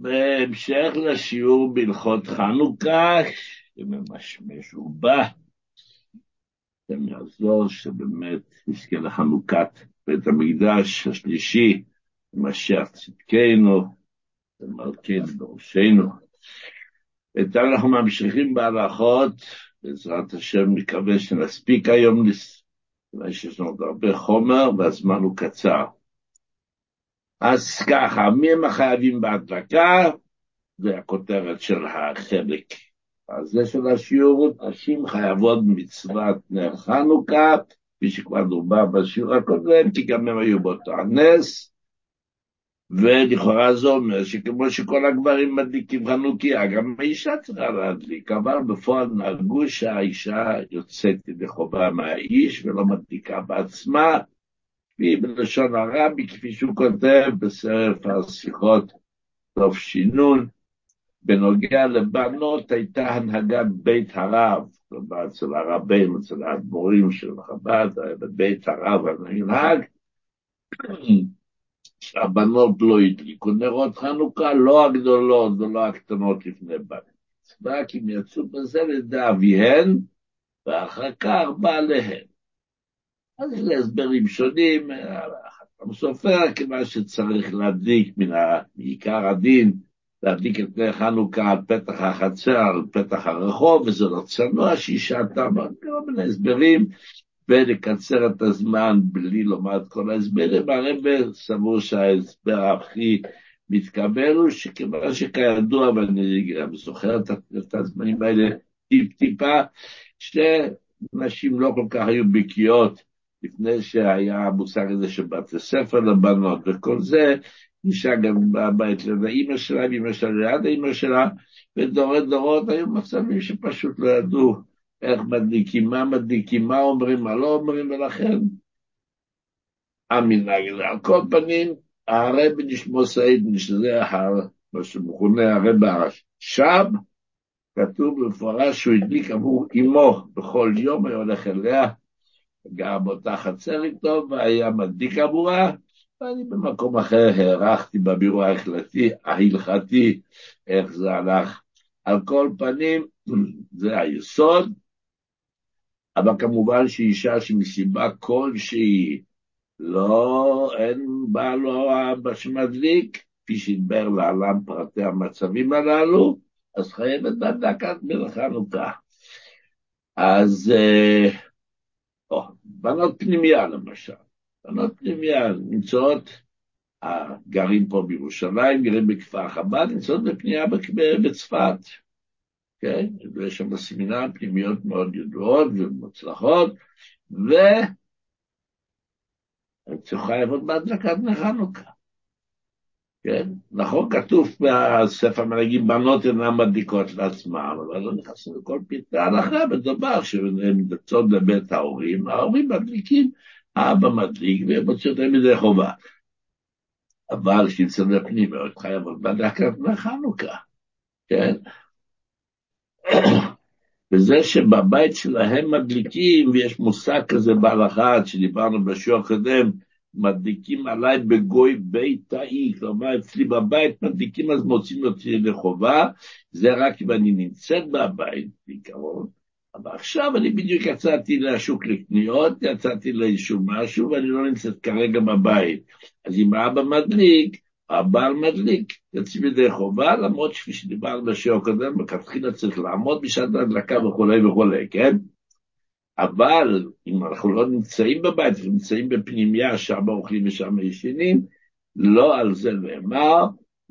בהמשך לשיעור בהלכות חנוכה, שממשמש ובא, זה יעזור שבאמת נזכה לחנוכת בית המקדש השלישי, משיח צדקנו, ומלכנו בראשנו. ואיתם אנחנו ממשיכים בהלכות, בעזרת השם מקווה שנספיק היום, אולי שיש לנו עוד הרבה חומר והזמן הוא קצר. אז ככה, מי הם החייבים בהדלקה? זה הכותרת של החלק הזה של השיעור. נשים חייבות מצוות נר חנוכה, כפי שכבר דובר בשיעור הקודם, כי גם הם היו באותו הנס, ולכאורה זה אומר שכמו שכל הגברים מדליקים חנוכיה, גם האישה צריכה להדליק, אבל בפועל נהגו שהאישה יוצאת ידי חובה מהאיש ולא מדליקה בעצמה, בלשון הרבי, כפי שהוא כותב בסרט השיחות סוף שינון, בנוגע לבנות הייתה הנהגת בית הרב, כלומר אצל הרבים, אצל האדמו"רים של חב"ד, בבית הרב הנהג, שהבנות לא הדליקו נרות חנוכה, לא הגדולות ולא הקטנות לפני בנים. רק אם יצאו בזה לידי אביהן, ואחר כך בעליהן. אז יש הסברים שונים, החתם סופר, כיוון שצריך להדליק מן עיקר הדין, להדליק את נר חנוכה על פתח החצר, על פתח הרחוב, וזה לא צנוע שאישה תמה, כל מיני הסברים, ולקצר את הזמן בלי לומר את כל ההסברים, הרב סבור שההסבר הכי מתקבל הוא שכיוון שכידוע, ואני גם זוכר את הזמנים האלה טיפ-טיפה, שנשים לא כל כך היו בקיאות לפני שהיה המושג הזה של בתי ספר לבנות וכל זה, אישה גם בבית ליד האימא שלה, ואימא שלה ליד האימא שלה, ודורות דורות היו מצבים שפשוט לא ידעו איך מדליקים, מה מדליקים, מה אומרים, מה לא אומרים, ולכן המנהג הזה. על כל פנים, הרבי נשמו סעיד, שזה מה שמכונה הרבי הרש"ב, כתוב במפורש שהוא הדליק עבור אמו בכל יום, היה הולך אליה, גר באותה חצר איתו, והיה מדליק עבורה, ואני במקום אחר הערכתי בבירור ההחלטי, ההלכתי, איך זה הלך. על כל פנים, זה היסוד, אבל כמובן שאישה שמסיבה כלשהי לא, אין בה לא אבא שמדליק, כפי שהתבר להלן פרטי המצבים הללו, אז חייבת בהדלקת מלחנוכה. אז אה, או, בנות פנימיה למשל, בנות פנימיה נמצאות, גרים פה בירושלים, גרים בכפר חב"ד, נמצאות בפנייה בצפת. כן? ויש שם בסמינר פנימיות מאוד ידועות ומוצלחות, ו... צריכה לעבוד בהדלקת חנוכה. כן? נכון, כתוב בספר מנהגים, בנות אינן מדליקות לעצמם, אבל לא נכנסים לכל פרטי ההלכה, מדובר שהן יוצאות לבית ההורים, ההורים מדליקים, האבא מדליק והם מוצאים אותם מדי חובה. אבל כשנמצא בפנים, מאוד חייבות בהדלקת חנוכה, כן? וזה שבבית שלהם מדליקים, ויש מושג כזה בהלכה, שדיברנו בשיעור הקודם, מדליקים עליי בגוי בית תאי, כלומר אצלי בבית מדליקים אז מוצאים אותי לחובה, זה רק אם אני נמצאת בבית, בעיקרון, אבל עכשיו אני בדיוק יצאתי לשוק לקניות, יצאתי לאיזשהו משהו ואני לא נמצאת כרגע בבית. אז אם האבא מדליק, הבעל מדליק, יוצאים ידי חובה, למרות שכפי שדיברנו בשיעור הקודם, מלכתחילה צריך לעמוד בשעת ההדלקה וכולי וכולי, כן? אבל אם אנחנו לא נמצאים בבית, אנחנו נמצאים בפנימיה, שם אוכלים ושם ישנים, לא על זה נאמר,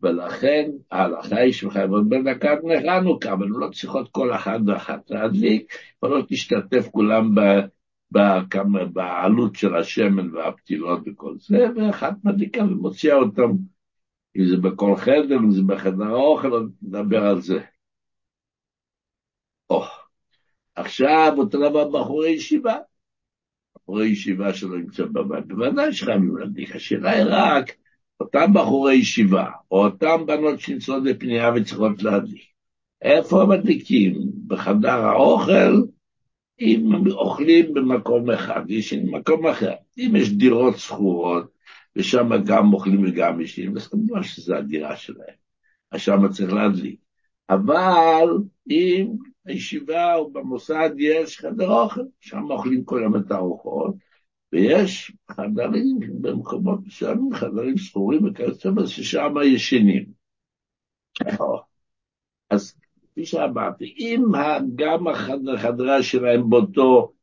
ולכן ההלכה היא שמחייבות בדקת חנוכה, אבל לא צריכות כל אחת ואחת להדליק, ולא תשתתף כולם ב... בעלות של השמן והפתילות וכל זה, ואחת מדליקה ומוציאה אותם אם זה בכל חדר, אם זה בחדר האוכל, נדבר על זה. או, עכשיו אותו דבר בחורי ישיבה. בחורי ישיבה שלא נמצא בבית, בוודאי שחייבים להדליק. השאלה היא רק, אותם בחורי ישיבה, או אותם בנות שנמצאות בפנייה וצריכות להדליק. איפה מדליקים? בחדר האוכל, אם אוכלים במקום אחד, יש במקום אחר. אם יש דירות שכורות, ושם גם אוכלים וגם ישנים, אז כמובן שזו הדירה שלהם. אז שם צריך להדליק. אבל אם בישיבה או במוסד יש חדר אוכל, שם אוכלים כל יום את הארוחות, ויש חדרים במקומות מסוימים, חדרים ספורים וכיוצא בזה, ששם ישנים. אז כפי שאמרתי, אם גם החדרה שלהם באותו,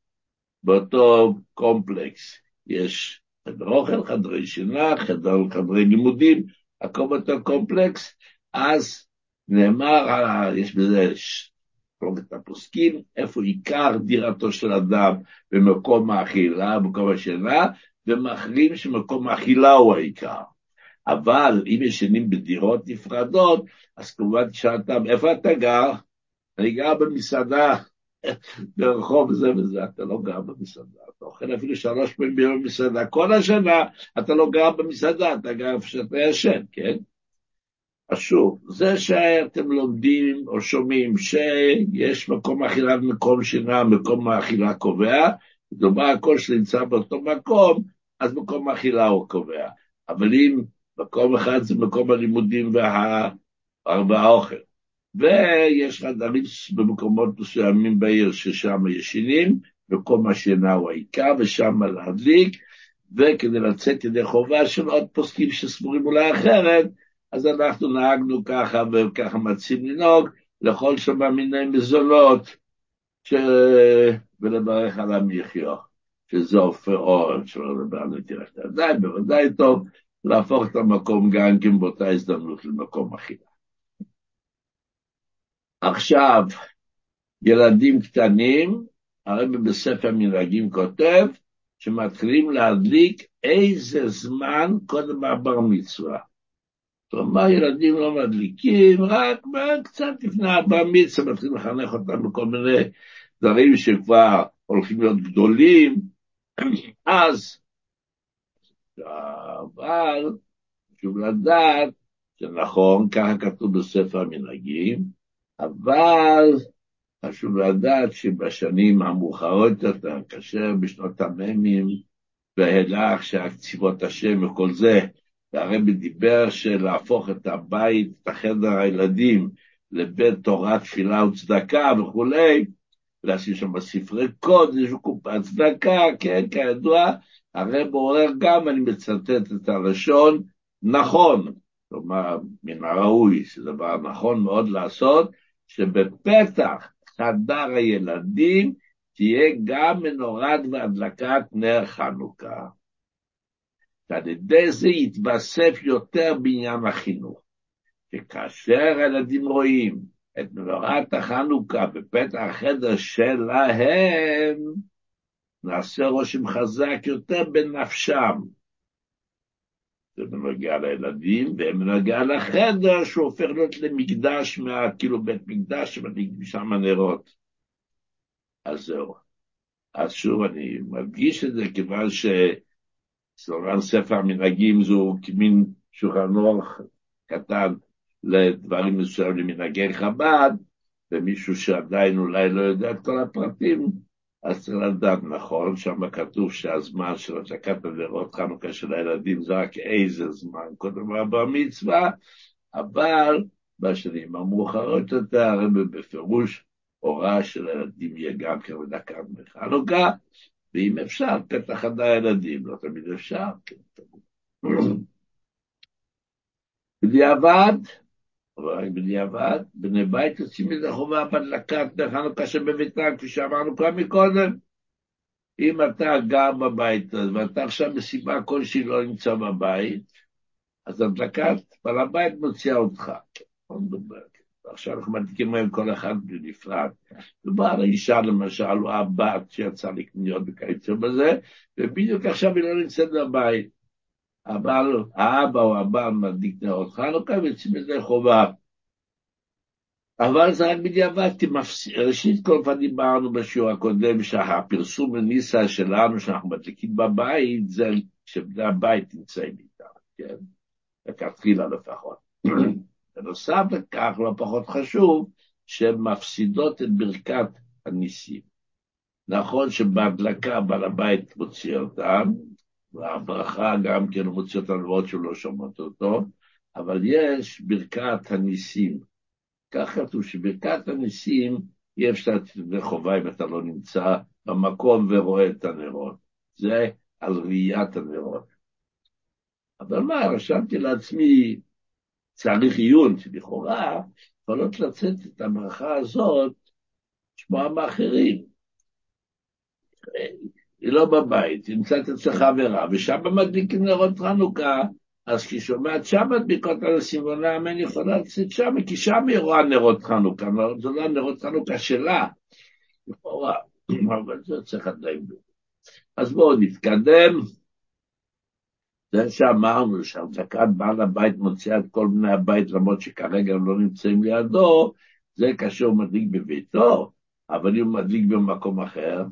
באותו קומפלקס, יש חדר אוכל, חדרי שינה, חדר, חדרי לימודים, הכל באותו קומפלקס, אז נאמר, יש בזה את הפוסקים, איפה עיקר דירתו של אדם במקום האכילה, במקום השינה, ומחרים שמקום האכילה הוא העיקר. אבל אם ישנים בדירות נפרדות, אז כמובן תשאלתם, איפה אתה גר? אני גר במסעדה, ברחוב זה וזה, אתה לא גר במסעדה, אתה אוכל אפילו שלוש פעמים ביום במסעדה, כל השנה אתה לא גר במסעדה, אתה גר איפה שאתה ישן, כן? אז שוב, זה שאתם לומדים או שומעים שיש מקום אכילה ומקום שינה, מקום האכילה קובע, מדובר הכל שנמצא באותו מקום, אז מקום האכילה הוא קובע. אבל אם מקום אחד זה מקום הלימודים וה... והאוכל, ויש חדרים במקומות מסוימים בעיר ששם ישנים, מקום השינה הוא העיקר, ושם להדליק, וכדי לצאת ידי חובה של עוד פוסקים שסבורים אולי אחרת, אז אנחנו נהגנו ככה וככה מציעים לנהוג, לאכול שם מיני מזונות ש... ולברך על המחיו, שזה אופר אורן, שלא לדבר על נטירת הידיים, בוודאי טוב להפוך את המקום גם כן באותה הזדמנות למקום אכילה. עכשיו, ילדים קטנים, הרי בספר מנהגים כותב, שמתחילים להדליק איזה זמן קודם הבר מצווה. כלומר, ילדים לא מדליקים, רק קצת לפני הבר מצווה מתחילים לחנך אותם בכל מיני דברים שכבר הולכים להיות גדולים, אז, אבל חשוב לדעת שנכון, ככה כתוב בספר המנהגים, אבל חשוב לדעת שבשנים המאוחרות יותר, כאשר בשנות המ"מים ואילך, שהקציבות השם וכל זה, והרבי דיבר שלהפוך את הבית, את החדר הילדים, לבית תורה, תפילה וצדקה וכולי, ולשים שם ספרי קודש וקופת צדקה, כן, כידוע, הרב עורר גם, אני מצטט את הלשון, נכון, כלומר, מן הראוי, שזה דבר נכון מאוד לעשות, שבפתח חדר הילדים תהיה גם מנורת והדלקת נר חנוכה. ועל ידי זה יתווסף יותר בעניין החינוך. שכאשר הילדים רואים את מנורת החנוכה בפתח החדר שלהם, נעשה רושם חזק יותר בנפשם. זה בנוגע לילדים, ובנוגע לחדר שהוא הופך להיות למקדש, מה, כאילו בית מקדש שמדליק משם הנרות. אז זהו. אז שוב, אני מדגיש את זה כיוון ש... סורן ספר המנהגים זו כמין שולחן אורך קטן לדברים מסוימים למנהגי חב"ד, ומישהו שעדיין אולי לא יודע את כל הפרטים, אז צריך לדעת נכון, שם כתוב שהזמן של הדלקת הנרות חנוכה של הילדים זה רק איזה זמן, קודם הבר מצווה, אבל בשנים המאוחרות יותר, הרי בפירוש הוראה של הילדים יהיה גם כן בדקת בחנוכה, ואם אפשר, פתח חדר הילדים, לא תמיד אפשר. כן, בדיעבד, רק בדיעבד, בני בית יוצאים מזה חובה בהדלקת חנוכה שבביתם, כפי שאמרנו כבר מקודם. אם אתה גר בבית ואתה עכשיו מסיבה כלשהי לא נמצא בבית, אז הדלקת בעל הבית מוציאה אותך. לא מדבר. עכשיו אנחנו מדליקים להם כל אחד בנפרד. מדובר על האישה למשל, או הבת שיצאה לקניות וכיוצא בזה, ובדיוק עכשיו היא לא נמצאת בבית. הבעל, האבא או הבעל מדליק נאות חנוכה ויוצאים לזה חובה. אבל זה רק בדיעבד, כי ראשית כל פעם דיברנו בשיעור הקודם שהפרסום בניסה שלנו, שאנחנו מדליקים בבית, זה שבני הבית נמצאים איתם, כן? לכתחילה לפחות. בנוסף לכך, לא פחות חשוב, שהן מפסידות את ברכת הניסים. נכון שבהדלקה בעל הבית מוציא אותם, והברכה גם כן מוציא אותם למרות שהוא לא שומעות אותו, אבל יש ברכת הניסים. כך כתוב שברכת הניסים אי אפשר לתת חובה אם אתה לא נמצא במקום ורואה את הנרות. זה על ראיית הנרות. אבל מה, רשמתי לעצמי, צריך עיון, שלכאורה יכולות לצאת את הברכה הזאת, לשמוע מאחרים. היא לא בבית, היא נמצאת אצל חברה, ושם מדליקים נרות חנוכה, אז כשהיא שומעת שם מדביקות על הסימונה, אמן יכולה לצאת שם, כי שם היא רואה נרות חנוכה, זה לא נרות חנוכה שלה, לכאורה, אבל זה צריך עדיין. אז בואו נתקדם. זה שאמרנו שהחזקת בעל הבית מוציאה את כל בני הבית, למרות שכרגע הם לא נמצאים לידו, זה כאשר הוא מדליק בביתו, אבל אם הוא מדליק במקום אחר,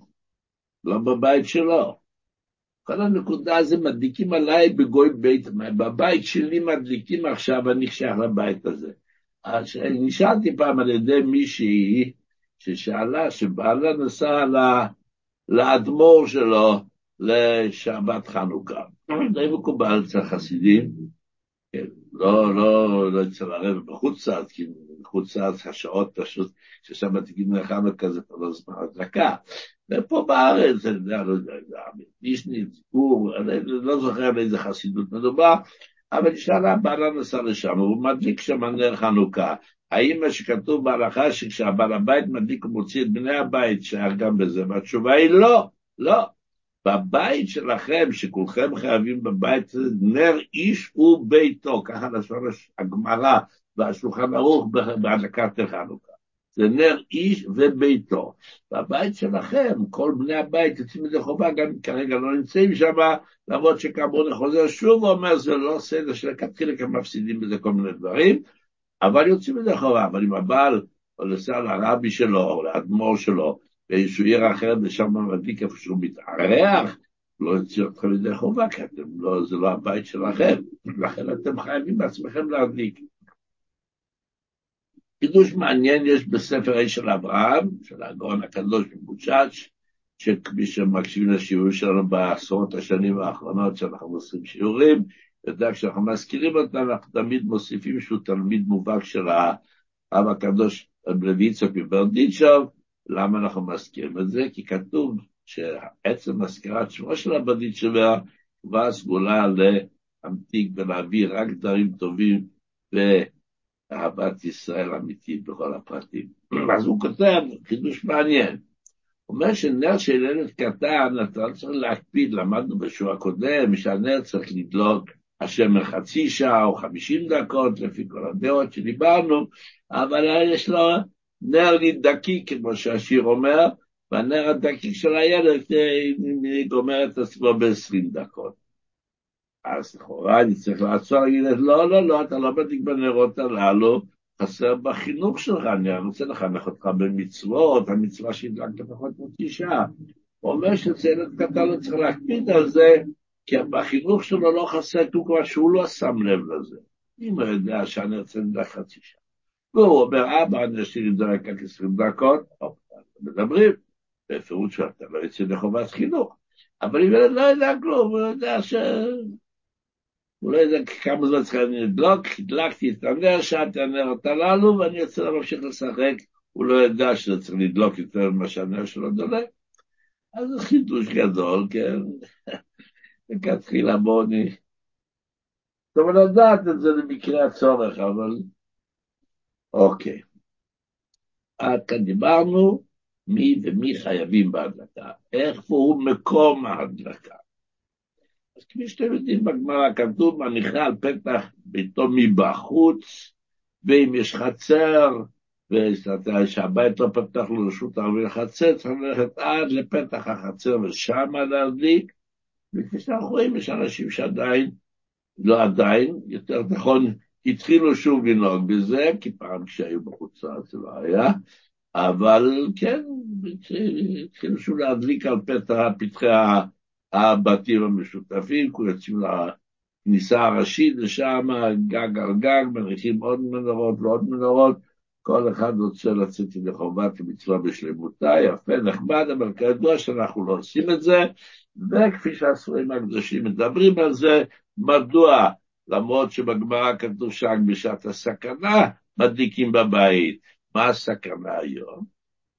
לא בבית שלו. כל הנקודה זה מדליקים עליי בגוי בית, בבית שלי מדליקים עכשיו, אני שייך לבית הזה. נשאלתי פעם על ידי מישהי ששאלה, שבעלה נסע לאדמו"ר שלו לשבת חנוכה. די מקובל אצל חסידים, כן, לא, לא, לא אצל הרב בחוץ לארץ, כי בחוץ לארץ השעות פשוט, ששם תגיד לחנוכה זה כבר לא זמן הדלקה. ופה בארץ, אני יודע, לא יודע, מישני, ציבור, אני לא זוכר על איזה חסידות מדובר, אבל שאלה בעלה נסע לשם, הוא מדליק שם נר חנוכה. האם מה שכתוב בהלכה שכשהבעל הבית מדליק ומוציא את בני הבית, שייך גם בזה? והתשובה היא לא, לא. בבית שלכם, שכולכם חייבים בבית נר איש וביתו, ככה לשון הגמרא והשולחן ערוך בהדלקת חנוכה. זה נר איש וביתו. בבית שלכם, כל בני הבית יוצאים מזה חובה, גם כרגע לא נמצאים שם, למרות שכאמור אני חוזר שוב ואומר, זה לא סדר שלכתחילה כי הם מפסידים בזה כל מיני דברים, אבל יוצאים מזה חובה. אבל אם הבעל או לסע לרבי שלו, או לאדמו"ר שלו, באיזושהי עיר אחרת, ושם מדליק איפה שהוא מתארח, לא יוציא אתכם לידי חובה, כי אתם לא, זה לא הבית שלכם, לכן אתם חייבים בעצמכם להדליק. חידוש מעניין יש בספר אש של אברהם, של הגאון הקדוש מבושש, שמי שמקשיבים לשיעורים שלנו בעשרות השנים האחרונות שאנחנו עושים שיעורים, יודע כשאנחנו מזכירים אותם, אנחנו תמיד מוסיפים שהוא תלמיד מובהק של האב הקדוש רבי יצחק מברדיצ'וב, למה אנחנו מזכירים את זה? כי כתוב שעצם מזכירת שמו של הברדיצ'וב כבר סגולה להמתיק ולהביא רק דברים טובים ואהבת ישראל אמיתית בכל הפרטים. אז הוא כותב חידוש מעניין. הוא אומר שנר של ילד קטן, אתה לא צריך להקפיד, למדנו בשיעור הקודם, שהנר צריך לדלוק השם חצי שעה או חמישים דקות, לפי כל הדעות שדיברנו, אבל יש לו נר דקיק, כמו שהשיר אומר, והנר הדקיק של הילד גומר את עצמו ב-20 דקות. אז לכאורה אני צריך לעצור, להגיד, לא, לא, לא, אתה לא מדליק בנרות הללו, חסר בחינוך שלך, אני רוצה לחנך אותך במצוות, המצווה שהדלקת לפחות חצי שעה. הוא אומר שזה ילד קטן לא צריך להקפיד על זה, כי בחינוך שלו לא חסר כלום כבר שהוא לא שם לב לזה. אם הוא יודע שאני רוצה לדעת חצי שעה. והוא אומר, אבא, אני אשאיר את זה רק עשרים דקות, מדברים, בפירוש שאתה לא יוצא לחובת חינוך. אבל אם ילד לא יודע כלום, הוא יודע ש... הוא לא יודע כמה זמן צריך לדלוק, הדלקתי את הנר, שאלתי הנרות הללו, ואני רוצה להמשיך לשחק, הוא לא יודע שצריך לדלוק יותר ממה שהנר שלו דולק. אז זה חידוש גדול, כן. וכתחילה נ... טוב, לדעת את זה למקרה הצורך, אבל אוקיי. עד כאן דיברנו מי ומי חייבים בהדלקה, איפה הוא מקום ההדלקה. אז כפי שאתם יודעים בגמרא כתוב מניחה על פתח ביתו מבחוץ, ואם יש חצר, ושהבית לא פתח לו רשות ערבי לחצר, צריך ללכת עד לפתח החצר ושם להדליק, וכפי שאנחנו רואים, יש אנשים שעדיין, לא עדיין, יותר נכון, התחילו שוב לנהוג בזה, כי פעם כשהיו בחוץ לארץ זה לא היה, אבל כן, התחילו שוב להדליק על פתח פתחי הבתים המשותפים, כולם יוצאים לכניסה הראשית לשם, גג על גג, מריחים עוד מנורות ועוד מנורות, כל אחד רוצה לצאת ידי חובת המצווה בשלמותה, יפה, נחמד, אבל כידוע שאנחנו לא עושים את זה, וכפי שהספרים הקדושים מדברים על זה, מדוע למרות שבגמרא כתוב שרק בשעת הסכנה מדליקים בבית. מה הסכנה היום?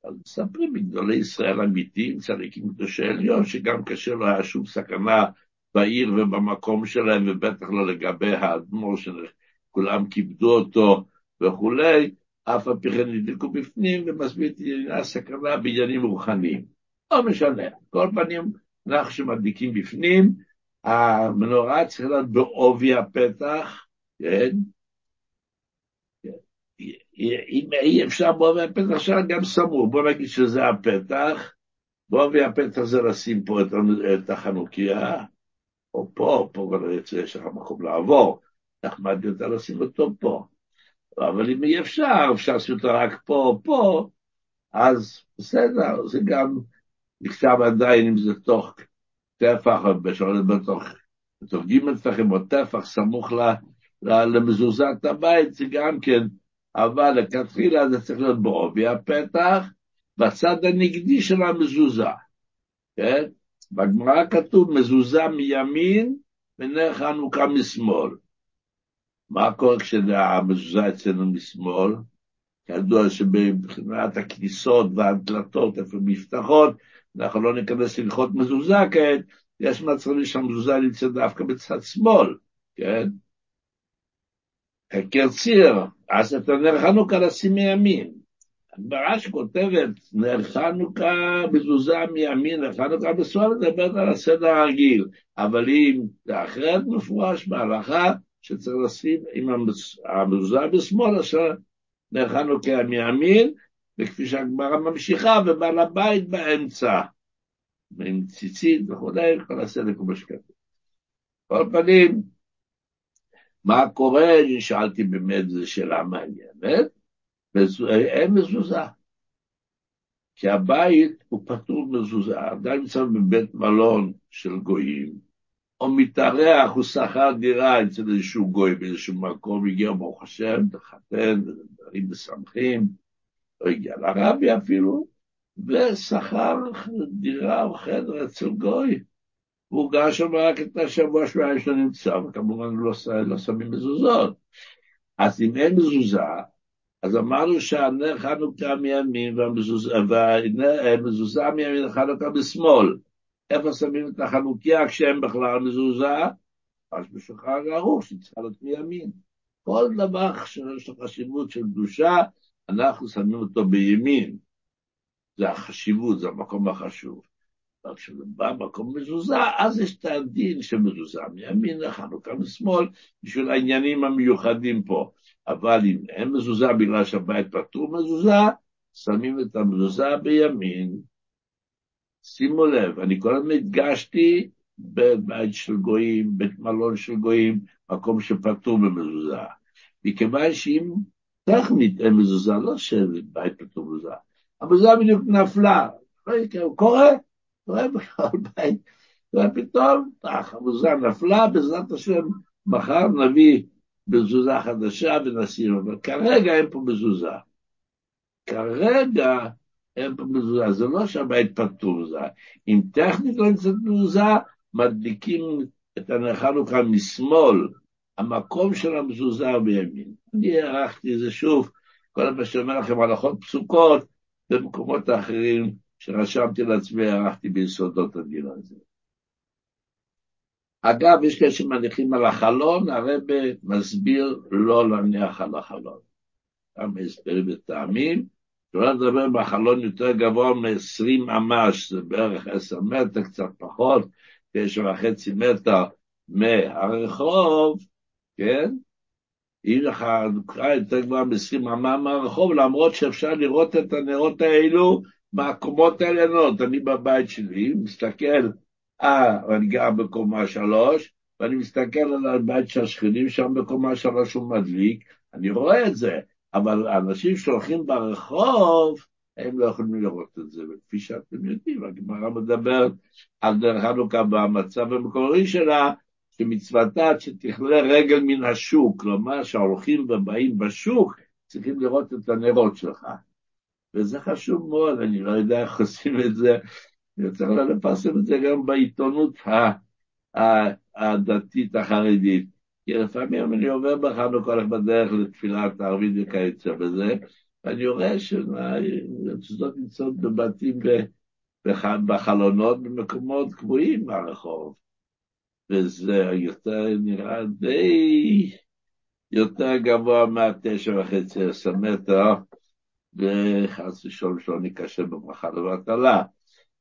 אז מספרים מגדולי ישראל אמיתיים, צדיקים קדושי עליון, שגם כאשר לא היה שום סכנה בעיר ובמקום שלהם, ובטח לא לגבי האדמו"ר שכולם כיבדו אותו וכולי, אף על פי כן נדלקו בפנים ומסביר את ענייני הסכנה בעניינים רוחניים. לא משנה, כל פנים, אנחנו שמדליקים בפנים, המנורה צריכה להיות בעובי הפתח, כן? אם אי אפשר בעובי הפתח, אפשר גם סמור, בוא נגיד שזה הפתח, בעובי הפתח זה לשים פה את החנוכיה, או פה, פה כבר יש לך מקום לעבור, נחמד יותר לשים אותו פה. אבל אם אי אפשר, אפשר לשים אותו רק פה או פה, אז בסדר, זה גם נכתב עדיין אם זה תוך טפח, בתוך, בתוך ג' טפחים או טפח, סמוך למזוזת הבית, זה גם כן, אבל לכתחילה זה צריך להיות בעובי הפתח, בצד הנגדי של המזוזה, כן? בגמרא כתוב מזוזה מימין ונר חנוכה משמאל. מה קורה כשהמזוזה אצלנו משמאל? כידוע שבבחינת הכניסות והדלתות, איפה מפתחות, אנחנו לא ניכנס ללכות מזוזה כעת, יש מצבים שהמזוזה נמצאת דווקא בצד שמאל, כן? כרציר, אז את הנר חנוכה לשים מימין. הגמרא שכותבת, נר חנוכה מזוזה מימין, נר חנוכה בשמאל, מדברת על הסדר הרגיל. אבל אם זה אחרת מפורש בהלכה, שצריך לשים עם המזוזה בשמאל, אשר נר חנוכה מימין, וכפי שהגמרא ממשיכה, ובעל הבית באמצע, עם ציצית וכולי, כל הסדר כמו שכתוב. כל פנים, מה קורה? שאלתי באמת, זו שאלה מעניינת. אין מזוזה. כי הבית הוא פטור מזוזה. אדם נמצא בבית מלון של גויים, או מתארח, הוא שכר דירה אצל איזשהו גוי באיזשהו מקום, הגיע ברוך השם, לחתן, דברים משמחים, או הגיע לרבי אפילו, ושכר דירה או חדר אצל גוי. והוא גר שם רק את השבוע שבועיים שלו נמצא, וכמובן לא, לא שמים מזוזות. אז אם אין מזוזה, אז אמרנו שהנר חנוכה מימין והמזוזה מימין חנוכה בשמאל. איפה שמים את החנוכיה כשהם בכלל מזוזה? אז בשולחן ערוך שצריכה להיות מימין. כל דבר שיש לו חשיבות של קדושה, אנחנו שמים אותו בימין. זה החשיבות, זה המקום החשוב. אבל כשזה בא במקום מזוזה, אז יש את הדין של מזוזה מימין לחנוכה משמאל, בשביל העניינים המיוחדים פה. אבל אם אין מזוזה בגלל שהבית פטור מזוזה, שמים את המזוזה בימין. שימו לב, אני כל הזמן הדגשתי בבית של גויים, בית מלון של גויים, מקום שפטור במזוזה. מכיוון שאם טכנית אין מזוזה, לא שבית פטור מזוזה, המזוזה בדיוק נפלה, קורה, קורה בכל בית, ופתאום, המזוזה נפלה, בעזרת השם, מחר נביא מזוזה חדשה ונסיר, אבל כרגע אין פה מזוזה. כרגע מזוזה, זה לא שהבית פטור זה. אם טכנית לא נמצאת מזוזה, מדליקים את הנר חנוכה משמאל, המקום של המזוזה הוא בימין. אני הערכתי את זה שוב, כל מה שאומר לכם הלכות פסוקות, במקומות האחרים שרשמתי לעצמי, הערכתי ביסודות הדין הזה. אגב, יש כאלה שמניחים על החלון, הרב מסביר לא להניח על החלון. כמה הסברים וטעמים, שלא לדבר בחלון יותר גבוה מ-20 ממש, זה בערך 10 מטר, קצת פחות, 9 וחצי מטר מהרחוב, כן? לך נקרא יותר גבוהה מ-20 ממה מהרחוב, למרות שאפשר לראות את הנרות האלו מהקומות העליונות. אני בבית שלי, מסתכל אה, אני גר בקומה שלוש, ואני מסתכל על הבית של השכנים שם בקומה שלוש הוא מדליק, אני רואה את זה, אבל האנשים שהולכים ברחוב, הם לא יכולים לראות את זה, וכפי שאתם יודעים, הגמרא מדברת על דרך חנוכה במצב המקורי שלה, שמצוותה שתכלה רגל מן השוק, כלומר שההולכים ובאים בשוק צריכים לראות את הנרות שלך. וזה חשוב מאוד, אני לא יודע איך עושים את זה וצריך לפרסם את זה גם בעיתונות הדתית החרדית. כי לפעמים אני עובר בחנוכה, הולך בדרך לתפילת הערבית וכיוצא בזה, ואני רואה שזאת נמצאות בבתים בחלונות במקומות קבועים מהרחוב. וזה יותר נראה די יותר גבוה מהתשע וחצי עשר מטר, וחס ושלום שלא ניכשל בברכה לבטלה.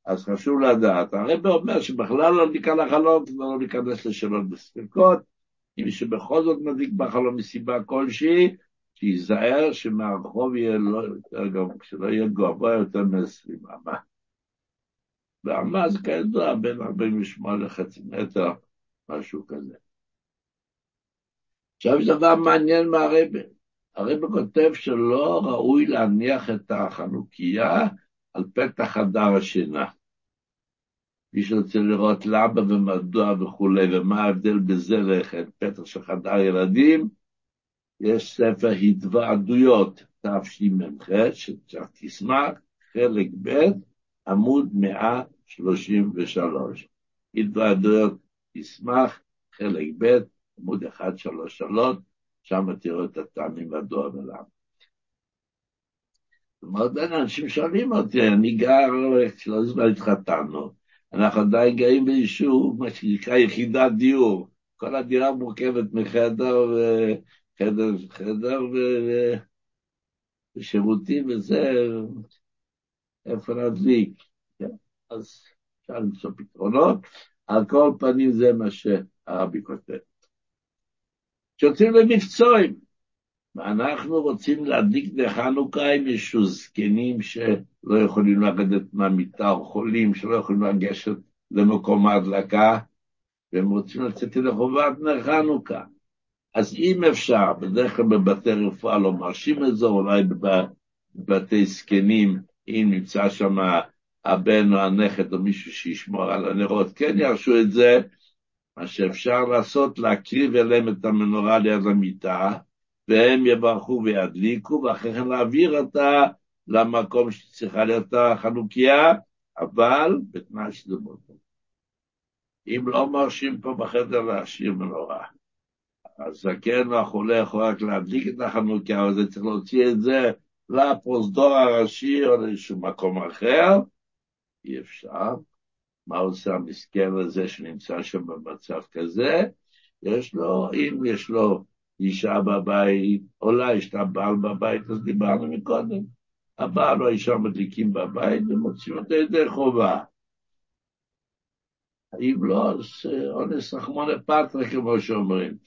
אז חשוב לדעת, הרב אומר שבכלל לא ניכנס לחלום, לא ניכנס לשאלות בספקות, אם מישהו בכל זאת מדליק בחלום מסיבה כלשהי, שייזהר שמהרחוב יהיה לא יותר גבוה, שלא יהיה גבוה יותר מ-20 אמה. ואמה זה כידוע בין 48 לחצי מטר, משהו כזה. עכשיו יש דבר מעניין מהרבה. הרבה כותב שלא ראוי להניח את החנוכיה על פתח חדר השינה. מי שרוצה לראות למה ומדוע וכולי, ומה ההבדל בזה לכן, פתח של חדר ילדים, יש ספר התוועדויות, תשמ"ח, שתשמח, חלק ב', עמוד 133. התוועדויות תשמח, חלק ב', עמוד 133, שם תראו את הטעמים מדוע ולמה. זאת אומרת, אנשים שואלים אותי, אני גר, שלא זמן התחתנו, אנחנו עדיין גרים ביישוב, מה שנקרא יחידת דיור. כל הדירה מורכבת מחדר חדר ו... ושירותים וזה, איפה להדליק. כן? אז אפשר למצוא פתרונות. על כל פנים זה מה שהרבי כותב. כשיוצאים למבצועים, ואנחנו רוצים להדליק לחנוכה עם איזשהו זקנים שלא יכולים לרדת מהמיטה, או חולים שלא יכולים לגשת למקום ההדלקה, והם רוצים לצאת לחובת נר חנוכה. אז אם אפשר, בדרך כלל בבתי רפואה לא מרשים את זה, אולי בבתי זקנים, אם נמצא שם הבן או הנכד או מישהו שישמור על הנרות, כן ירשו את זה, מה שאפשר לעשות, להקריב אליהם את המנורה ליד המיטה, והם יברכו וידליקו, ואחרי כן להעביר אותה למקום שצריכה להיות החנוכיה, אבל בתנאי שזה מותר. אם לא מרשים פה בחדר להשאיר מנורה, הזקן והחולה יכול רק להדליק את החנוכיה, אבל זה צריך להוציא את זה לפרוזדור הראשי או לאיזשהו מקום אחר, אי אפשר. מה עושה המסכן הזה שנמצא שם במצב כזה? יש לו, אם יש לו אישה בבית, או לה יש לה בעל בבית, אז דיברנו מקודם. הבעל או האישה מדליקים בבית ומוציאים אותו ידי חובה. אם לא, אז אונס רחמונה פטרה, כמו שאומרים.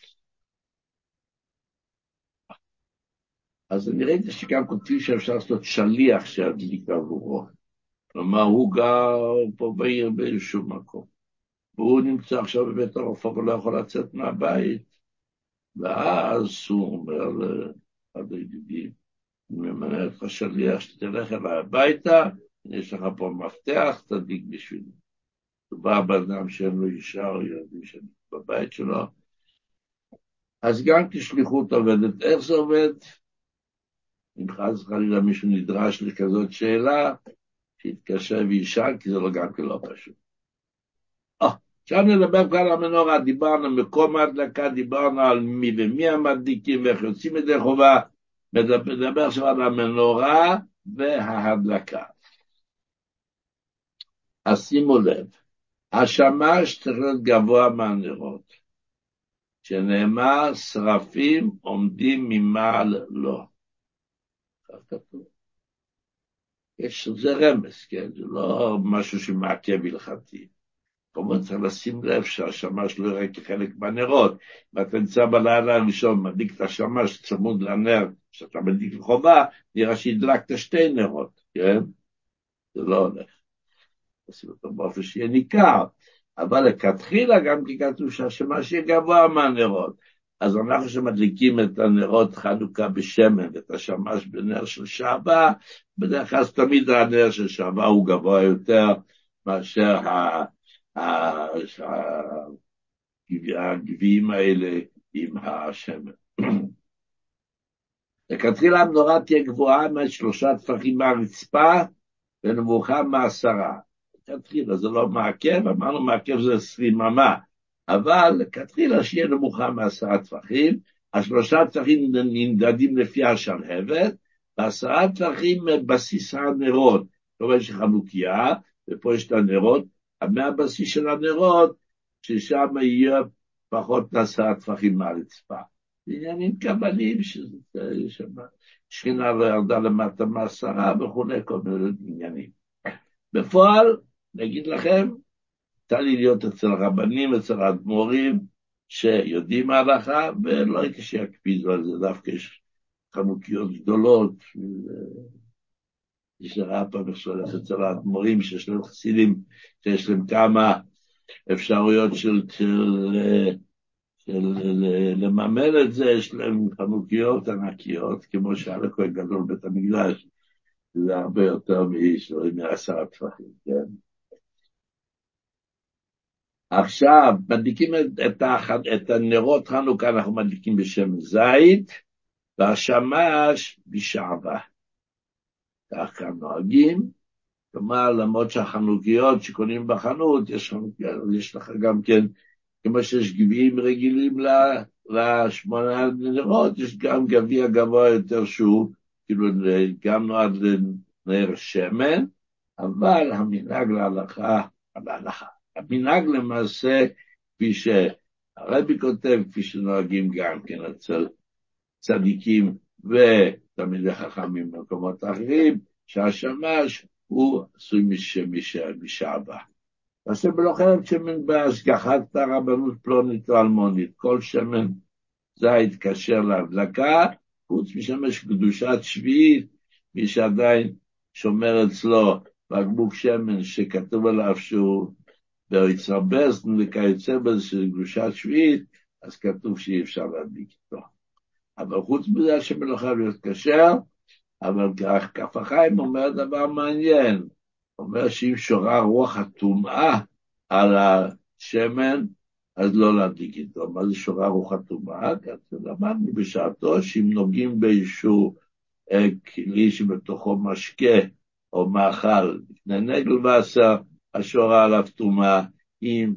אז אני ראיתי שגם כותבים שאפשר לעשות שליח שידליק עבורו. כלומר, הוא גר פה בעיר באיזשהו מקום. והוא נמצא עכשיו בבית הרופא ולא יכול לצאת מהבית. ואז הוא אומר לאחד הידידים, אני ממנה אותך שליח שתלך אליי הביתה, יש לך פה מפתח, תדליק בשבילי. מדובר באדם שאין לו אישה או ילדים בבית שלו. אז גם כשליחות עובדת. איך זה עובד? אם חס וחלילה מישהו נדרש לכזאת שאלה, שיתקשר וישאל, כי זה לא גם כן לא פשוט. עכשיו נדבר כבר על המנורה, דיברנו מקום ההדלקה, דיברנו על מי ומי המדליקים ואיך יוצאים ידי חובה, נדבר עכשיו על המנורה וההדלקה. אז שימו לב, השמש צריך להיות גבוה מהנרות, שנאמר שרפים עומדים ממעל לו. יש, זה רמז, כן? זה לא משהו שמעכב הלכתי. כמובן צריך לשים לב שהשמש לא יראה כחלק מהנרות. אם אתה נמצא בלילה הראשון, מדליק את השמש צמוד לנר, כשאתה מדליק לחובה, נראה שהדלקת שתי נרות, כן? זה לא הולך. עושים אותו באופן שיהיה ניכר. אבל לכתחילה גם כי כתוב שהשמש יהיה גבוה מהנרות. אז אנחנו שמדליקים את הנרות חנוכה בשמן ואת השמש בנר של שעבה, בדרך כלל תמיד הנר של שעבה הוא גבוה יותר מאשר הגביעים האלה עם השמן. לכתחילה המנורה תהיה גבוהה משלושה טפחים מהרצפה ונמוכה מעשרה. לכתחילה זה לא מעכב, אמרנו מעכב זה עשרים אמה. אבל לכתחילה שיהיה נמוכה מעשרה טפחים, השלושה טפחים נמדדים לפי השלהבת, ועשרה טפחים בסיס הנרות. זאת אומרת שחנוכיה, ופה יש את הנרות, מהבסיס של הנרות, ששם יהיה פחות מעשרה טפחים מהרצפה. עניינים קבליים, שכינה לא ירדה למטה מעשרה וכולי, כל מיני עניינים. בפועל, נגיד לכם, יצא לי להיות אצל הרבנים, אצל האדמו"רים, שיודעים ההלכה, ולא הייתי שיקפידו על זה, דווקא יש חנוכיות גדולות. יש לרעה פעם איך שהולך אצל האדמו"רים, שיש להם חסידים, שיש להם כמה אפשרויות של, של, של, לממן את זה, יש להם חנוכיות ענקיות, כמו שהיה לכהן גדול בית המקדש, זה הרבה יותר מעשרה טפחים, כן? עכשיו, מדליקים את, את הנרות חנוכה, אנחנו מדליקים בשם זית, והשמש בשעבה. כך כאן נוהגים, כלומר, למרות שהחנוכיות שקונים בחנות, יש, יש לך גם כן, כמו שיש גביעים רגילים לשמונה נרות, יש גם גביע גבוה יותר שהוא, כאילו, גם נועד לנר שמן, אבל המנהג להלכה, להלכה. המנהג למעשה, כפי שהרבי כותב, כפי שנוהגים גם כן אצל צדיקים ותלמידי חכמים במקומות אחרים, שהשמש הוא עשוי משעבה. ועשה בלוחמת שמן בהשגחת הרבנות פלונית או אלמונית, כל שמן זית כשר להדלקה, חוץ משמש קדושת שביעית, מי שעדיין שומר אצלו בקבוק שמן שכתוב עליו שהוא ויצרבז וכיוצא בזה של קדושת שביעית, אז כתוב שאי אפשר להדליק איתו. אבל חוץ מזה השמן לא חייב להיות כשר, אבל כף החיים אומר דבר מעניין, אומר שאם שורה רוח הטומאה על השמן, אז לא להדליק איתו. מה זה שורה רוח הטומאה? למדנו בשעתו שאם נוגעים באיזשהו אה, כלי שבתוכו משקה או מאכל לפני נגל ועשר, השורה עליו טומאה, אם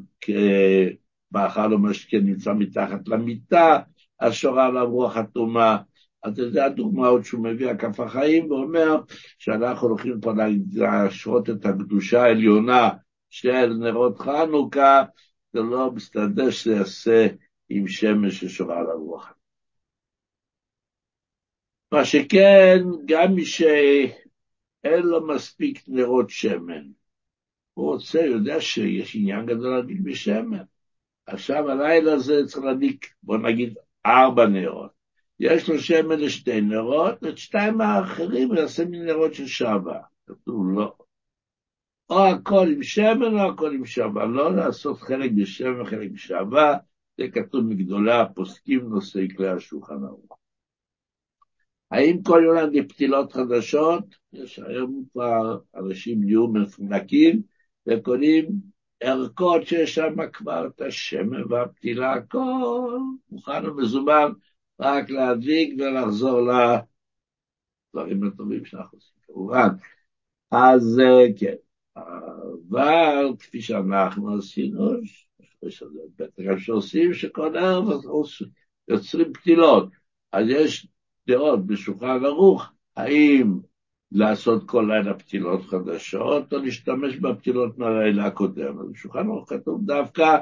מאכל או משקה נמצא מתחת למיטה, השורה עליו רוח הטומאה. אז זה הדוגמאות שהוא מביא, הכף החיים, ואומר שאנחנו הולכים פה להשרות את הקדושה העליונה של נרות חנוכה, זה לא מסתדר שזה יעשה עם שמש ששורה על הרוח. מה שכן, גם מי שאין לו מספיק נרות שמן, הוא רוצה, יודע שיש עניין גדול להדליק בשמן. עכשיו הלילה הזה צריך להדליק, בוא נגיד, ארבע נרות. יש לו שמן לשתי נרות, את שתיים האחרים נעשה מנרות של שבה. כתוב לא. או הכל עם שמן או הכל עם שבה, לא לעשות חלק בשמן וחלק בשבה, זה כתוב מגדולי הפוסקים נושאי כלי השולחן ערוך. האם כל יום להדליק פתילות חדשות? יש היום כבר אנשים נהיו מפונקים, וקונים ערכות שיש שם כבר את השמן והפתילה, הכל מוכן ומזומן, רק להדליק ולחזור לדברים הטובים שאנחנו עושים, כמובן. אז כן, אבל כפי שאנחנו עשינו, יש בטח שעושים שכל ערב יוצרים פתילות. אז יש דעות בשולחן ערוך, האם לעשות כל לילה פתילות חדשות, או להשתמש בפתילות מהלילה הקודם. אז בשולחן ערוך כתוב דווקא,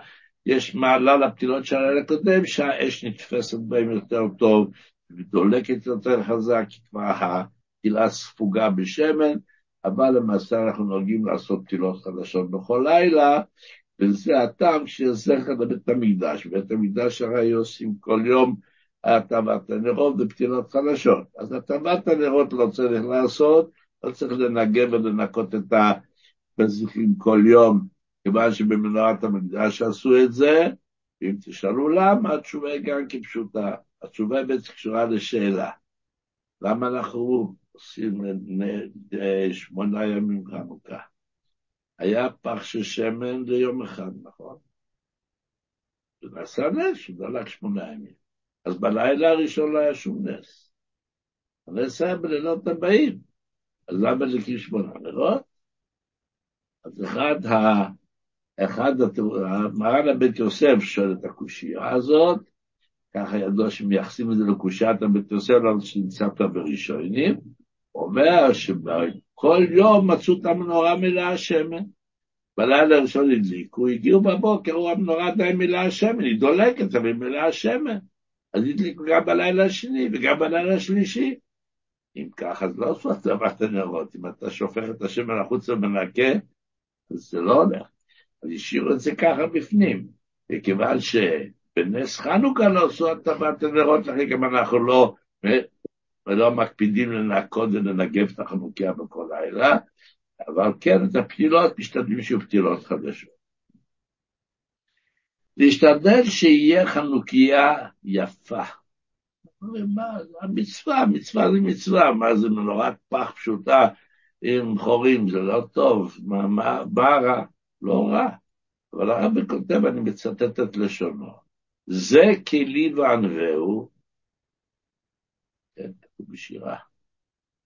יש מעלה לפתילות של הלילה הקודם, שהאש נתפסת בהם יותר טוב, ודולקת יותר חזק, כי כבר הפתילה ספוגה בשמן, אבל למעשה אנחנו נוהגים לעשות פתילות חדשות בכל לילה, וזה הטעם של זכר לבית המקדש. בית המקדש הרי עושים כל יום הטבת הנרות ופתילות חדשות. אז הטבת הנרות לא צריך לעשות, לא צריך לנגב ולנקות את הפזיחים כל יום, כיוון שבמנורת המקדש עשו את זה, ואם תשאלו למה, התשובה היא גם כפשוטה. התשובה בעצם קשורה לשאלה. למה אנחנו עושים שמונה ימים חנוכה? היה פח של שמן ליום אחד, נכון? זה נעשה נס, הוא דלק שמונה ימים. אז בלילה הראשון לא היה שום נס. הנס היה בלילות הבאים. אז למה להקים שמונה נרות? אז אחד אחד, מרן הבית יוסף שואל את הקושייה הזאת, ככה ידוע שמייחסים את זה לקושיית הבית יוסף, לא שנמצא פה בראשונים, אומר שבכל יום מצאו את המנורה מלאה שמן. בלילה הראשון הדליקו, הגיעו בבוקר, הוא המנורה די מלאה שמן, היא דולקת, אבל היא מלאה שמן. אז הדליקו גם בלילה השני וגם בלילה השלישי. אם ככה, אז לא עשו הצבת הנרות. אם אתה שופך את השמן החוצה ומנקה, אז זה לא הולך. אז השאירו את זה ככה בפנים. וכיוון שבנס חנוכה לא עשו הצבת הנרות, לכן גם אנחנו לא, ולא מקפידים לנקות ולנגב את החנוכיה בכל לילה, אבל כן, את הפתילות משתדלים שיהיו פתילות חדשות. להשתדל שיהיה חנוכיה יפה. מה, המצווה, מצווה זה מצווה, מה זה מנורת פח פשוטה עם חורים, זה לא טוב, מה, מה, מה רע? לא רע. אבל הרבי כותב, אני מצטט את לשונו, זה כלי וענווהו, כן, בשירה,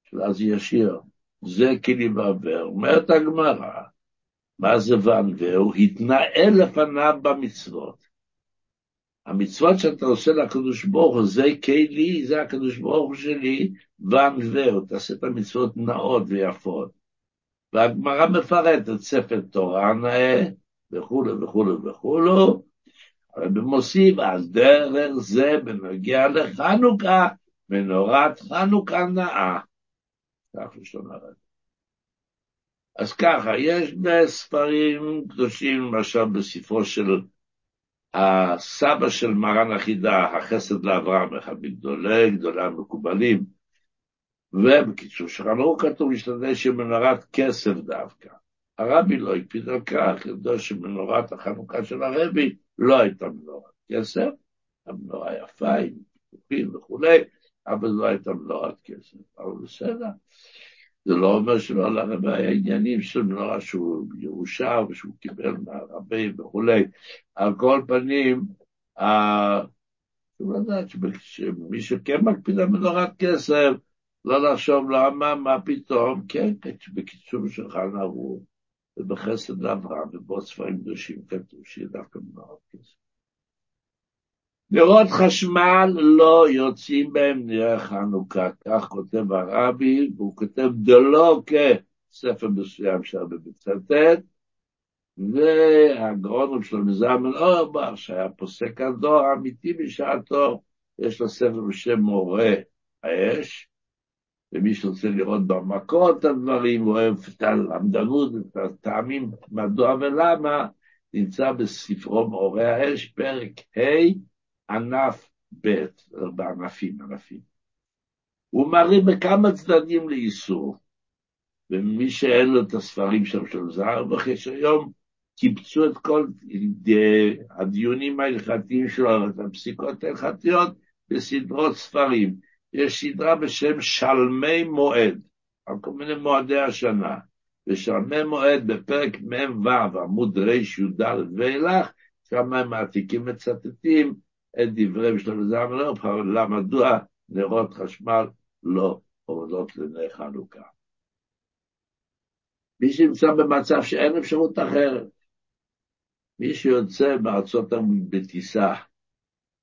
שאז ישיר, זה כלי ועבר, אומרת הגמרא, מה זה וענווהו? התנהל לפניו במצוות. המצוות שאתה עושה לקדוש ברוך הוא, זה כלי, זה הקדוש ברוך הוא שלי, וענווהו, תעשה את המצוות נאות ויפות. והגמרא מפרטת ספר תורה נאה, וכולו וכולו וכולו, הרב מוסיף, אז דרך זה בנוגע לחנוכה, מנורת חנוכה נאה. כך לשון הרב. אז ככה, יש בספרים קדושים, למשל בספרו של הסבא של מרן החידה, החסד לאברהם, אחד מגדולי גדולי המקובלים, ובקיצור, שחנוך כתוב להשתדל שמנורת כסף דווקא. הרבי לא הקפיד על כך, ידוע שמנורת החנוכה של הרבי לא הייתה מנורת כסף, המנורה יפה, עם פתוחים וכולי, אבל לא הייתה מנורת כסף. אבל בסדר, זה לא אומר שלא לרבי היה עניינים של מנורה שהוא ירושה ושהוא קיבל מהרבי וכולי. על כל פנים, צריך לדעת שמי שכן מקפיד על מנורת כסף, לא לחשוב למה, מה פתאום, כן, בקיצור שלך נעבור, ובחסד לאברהם, ובעוד ספרים קדושים כתוב שיהיה דווקא מנורת כסף. נרות חשמל לא יוצאים בהם נראה חנוכה, כך כותב הרבי, והוא כותב דלו כספר מסוים שהרבי מצטט, והגאון שלו מזלמן אורבך, שהיה פוסק הדור האמיתי בשעתו, יש לו ספר בשם מורה האש, ומי שרוצה לראות במקור את הדברים, אוהב את הלמדנות, את הטעמים, מדוע ולמה, נמצא בספרו מורה האש, פרק ה' ענף ב', בענפים, ענפים. הוא מראה בכמה צדדים לאיסור, ומי שאין לו את הספרים שם של זהר וחש היום, קיבצו את כל הדיונים ההלכתיים שלו, את הפסיקות ההלכתיות, בסדרות ספרים. יש סדרה בשם שלמי מועד, על כל מיני מועדי השנה. ושלמי מועד בפרק מ"ו, עמוד רי"ד ואילך, שם הם מעתיקים מצטטים את דברי שלמה זמנר, למה מדוע נרות חשמל לא עובדות לנר חנוכה. מי שנמצא במצב שאין אפשרות אחרת, מי שיוצא בארצות הברית בטיסה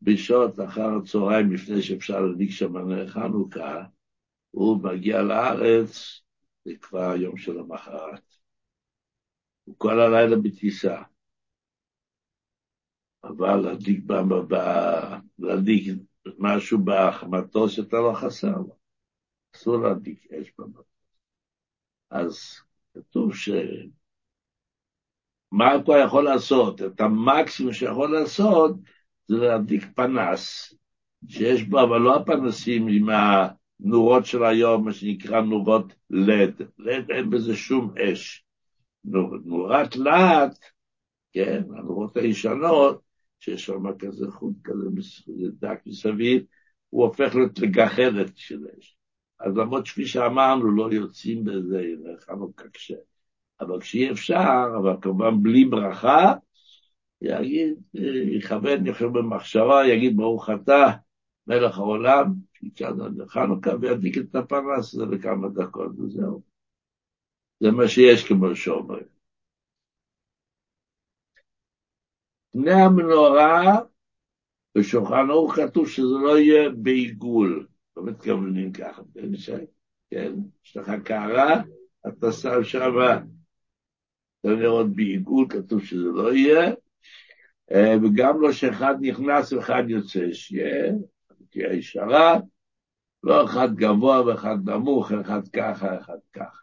בשעות אחר הצהריים לפני שאפשר להדליק שם נר חנוכה, הוא מגיע לארץ, זה כבר היום של המחרת. הוא כל הלילה בטיסה. אבל להדליק, להדליק משהו במטוס שאתה לא חסר לו. אסור להדליק אש במטוס. אז כתוב ש... מה אתה יכול לעשות? את המקסימום שיכול לעשות זה להדליק פנס, שיש בו, אבל לא הפנסים עם הנורות של היום, מה שנקרא נורות לד. לד אין בזה שום אש. נור, נורת להט, כן, הנורות הישנות, שיש שם כזה חוט כזה דק מסביב, הוא הופך להיות לגחלת של אש. אז למרות שכפי שאמרנו, לא יוצאים בזה, חנוכה קשה. אבל כשיהיה אפשר, אבל כמובן בלי ברכה, יגיד, יכוון יכול במחשבה, יגיד ברוך אתה, מלך העולם, שיקרנו לחנוכה, וידליק את הפרס הזה לכמה דקות, וזהו. זה מה שיש כמו שאומרים. לפני המנורה, בשולחן ערוך כתוב שזה לא יהיה בעיגול. לא מתכוונים ככה, כן? יש לך קערה, אתה שם שם, אתה לראות בעיגול, כתוב שזה לא יהיה, אה, וגם לא שאחד נכנס ואחד יוצא, שיהיה, תהיה ישרה, לא אחד גבוה ואחד נמוך, אחד ככה, אחד ככה.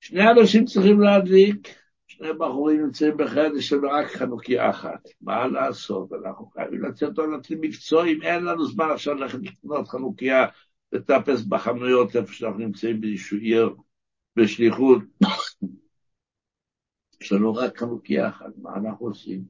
שני אנשים צריכים להדליק, שני בחורים נמצאים בחדר של רק חנוכיה אחת. מה לעשות? אנחנו חייבים לצאת עונתים מקצועיים, אין לנו זמן עכשיו ללכת לקנות חנוכיה, לטפס בחנויות איפה שאנחנו נמצאים באיזשהו עיר בשליחות. יש לנו רק חנוכיה אחת, מה אנחנו עושים?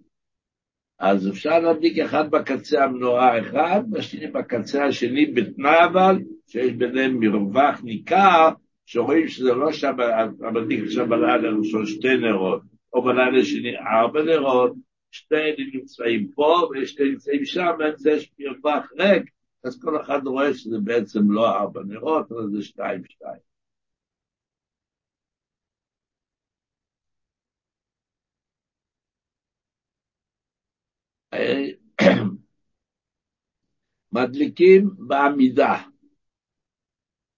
אז אפשר להדליק אחד בקצה המנורה אחד, והשני בקצה השני, בתנאי אבל שיש ביניהם מרווח ניכר, שרואים שזה לא שהמדליק עכשיו בלילה הראשון שתי נרות, או בלילה שני ארבע נרות, שתי נמצאים פה ושתי נמצאים שם, באמצע יש מרווח ריק, אז כל אחד רואה שזה בעצם לא ארבע נרות, אלא זה שתיים שתיים. מדליקים בעמידה.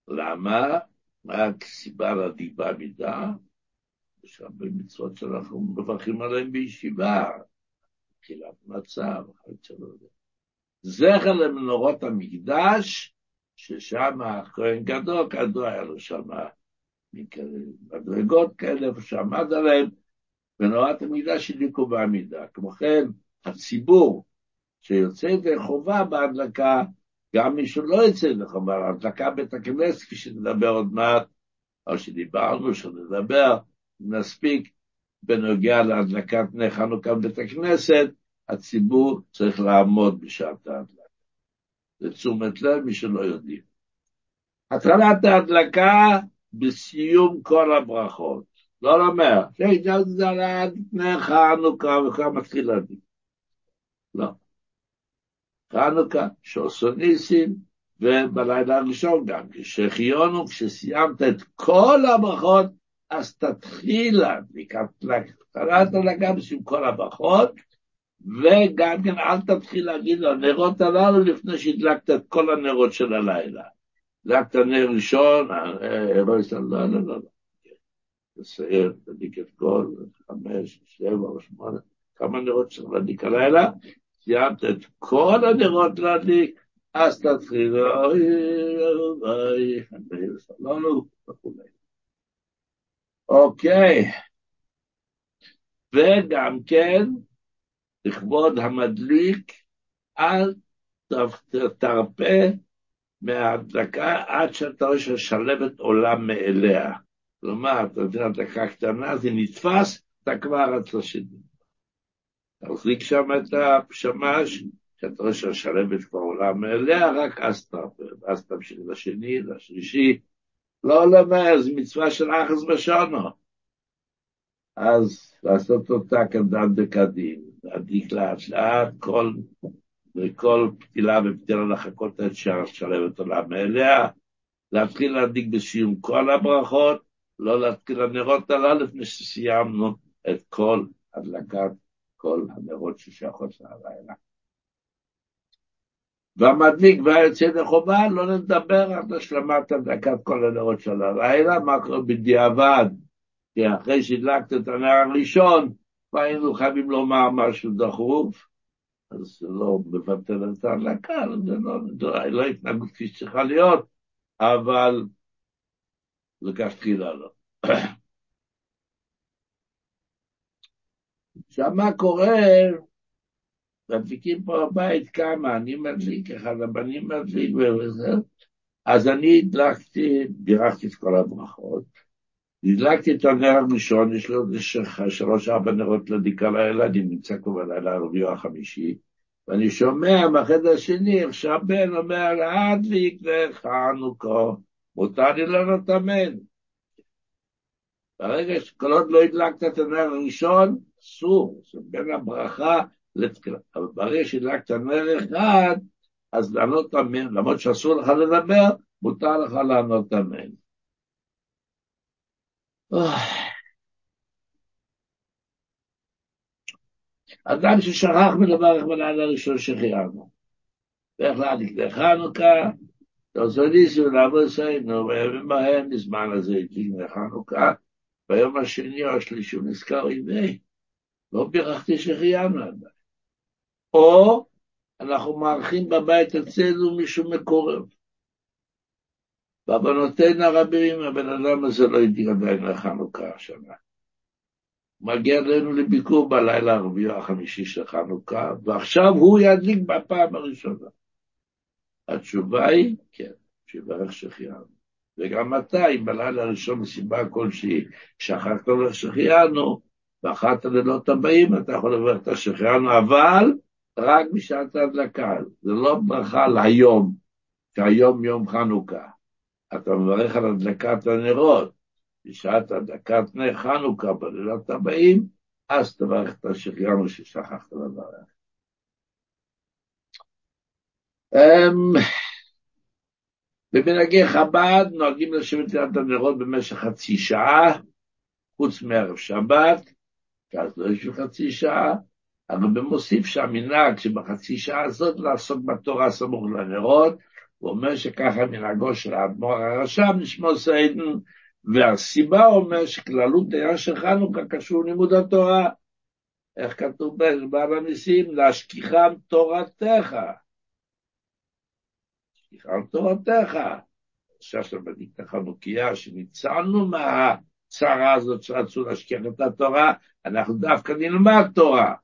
למה? רק סיבה להדליק בעמידה, יש הרבה מצוות שאנחנו מברכים עליהן בישיבה, תחילת מצב, זכר למנורות המקדש, ששם הכהן גדול, כדור היה לו שם מדרגות כאלה, איפה שעמד עליהם, מנורת המקדש הדליקו בעמידה. כמו כן, הציבור שיוצא ידי חובה בהדלקה, גם מי שלא יוצא ידי חובה, הדלקה בית הכנסת, כפי שנדבר עוד מעט, או שדיברנו, שנדבר, נספיק, בנוגע להדלקת נר חנוכה בבית הכנסת, הציבור צריך לעמוד בשעת ההדלקה. לתשומת לב, מי שלא יודעים. התחלת ההדלקה בסיום כל הברכות. לא לומר, שהתגלגלת נר חנוכה וכבר מתחיל להדליק. לא. חנוכה, שעשו ניסים, ובלילה הראשון גם, כשהחיונו, כשסיימת את כל הברכות, אז תתחיל להדליק, קראת גם בשביל כל הברכות, וגם כן אל תתחיל להגיד לנרות הללו לפני שהדלקת את כל הנרות של הלילה. הדלקת נר ראשון, לא לא, לא, לא. תסיים, תדליק את כל, חמש, שבע שמונה, כמה נרות צריך להדליק הלילה, סיימת את כל הנרות להדליק, אז תתחיל, אוי, אוי, אוי, וכולי. אוקיי, וגם כן, לכבוד המדליק, אל תרפה מההדלקה עד שאתה רואה שהשלבת עולה מאליה. כלומר, אתה יודע, הדלקה קטנה, זה נתפס, אתה כבר רץ לשני. תחזיק שם את השמש, שאתה רואה שהשלבת כבר עולה מאליה, רק אז תרפה, ואז תמשיך לשני, לשלישי. לא לומר, זו מצווה של אחז בשונו. אז לעשות אותה כדת דקדין, להדליק לאט לאט, כל, וכל פתילה ופתילה לחכות את שהשלבת עולה מאליה, להתחיל להדליק בסיום כל הברכות, לא להתחיל הנרות הללו לפני שסיימנו את כל הדלקת כל הנרות ששייכות להלילה. והמדליק והיוצא לחובה, לא נדבר עד השלמת הדלקת כל הנרות של הלילה, מה קורה בדיעבד, כי אחרי שהדלקת את הנר הראשון, כבר היינו חייבים לומר משהו דחוף, אז זה לא מבטל את ההדלקה, זה לא, זה לא התנהגות כפי שצריכה להיות, אבל לכתחילה לא. עכשיו, מה קורה? מדליקים פה בבית כמה, אני מדליק, אחד הבנים מדליק וזה, אז אני הדלקתי, בירכתי את כל הברכות, הדלקתי את הנר הראשון, יש לו שלוש-ארבע נרות להדליק על הלילה, אני נמצא כבר בלילה הרביעי או החמישי, ואני שומע מהחדר השני איך שהבן אומר, להדליק לחנוכה, מותר לי לא לטמן. ברגע שכל עוד לא הדלקת את הנר הראשון, אסור, זה בין הברכה לתקילה. אבל ברגע שהדלקת נר אחד, אז לענות אמן, למרות שאסור לך לדבר, מותר לך לענות אמן. אדם ששכח מלברך בלילה הראשון שהחיינו. ואיך להדליק דרך חנוכה, תעשו ניסו לעבוד סיינו, וימים בהם בזמן הזה הדליק דרך חנוכה, ביום השני או השלישי הוא נזכר, הנה, לא בירכתי שהחיינו עדיין. או אנחנו מארחים בבית אצלנו מישהו מקורב. בעוונותינו הרבים, הבן אדם הזה לא הדליק עדיין לחנוכה השנה. מגיע אלינו לביקור בלילה הרביעי החמישי של חנוכה, ועכשיו הוא ידליק בפעם הראשונה. התשובה היא, כן, שיברך שהחיינו. וגם אתה, אם בלילה הראשון מסיבה כלשהי שכחת לברך שהחיינו, באחת הלילות הבאים אתה יכול לברך את השחיינו, אבל רק בשעת ההדלקה. זה לא ברכה להיום, שהיום יום חנוכה. אתה מברך על הדלקת הנרות, בשעת הדקת נר חנוכה בלילות הבאים, אז תברך את השחיינו ששכחת לברך. אמ, במנהגי חב"ד נוהגים לשבת ליד הנרות במשך חצי שעה, חוץ מערב שבת, לא יש חצי שעה, אבל במוסיף שהמנהג שבחצי שעה הזאת לעסוק בתורה סמוך לנרות, הוא אומר שככה מנהגו של האדמו"ר הרשם נשמור סיידן, והסיבה אומר שכללות דיין של חנוכה קשור ללימוד התורה. איך כתוב בעל הניסים? להשכיחם תורתך. להשכיחם תורתך. ששת בדיקת החנוכיה, שניצלנו מהצרה הזאת שרצו להשכיח את התורה, אנחנו דווקא נלמד תורה.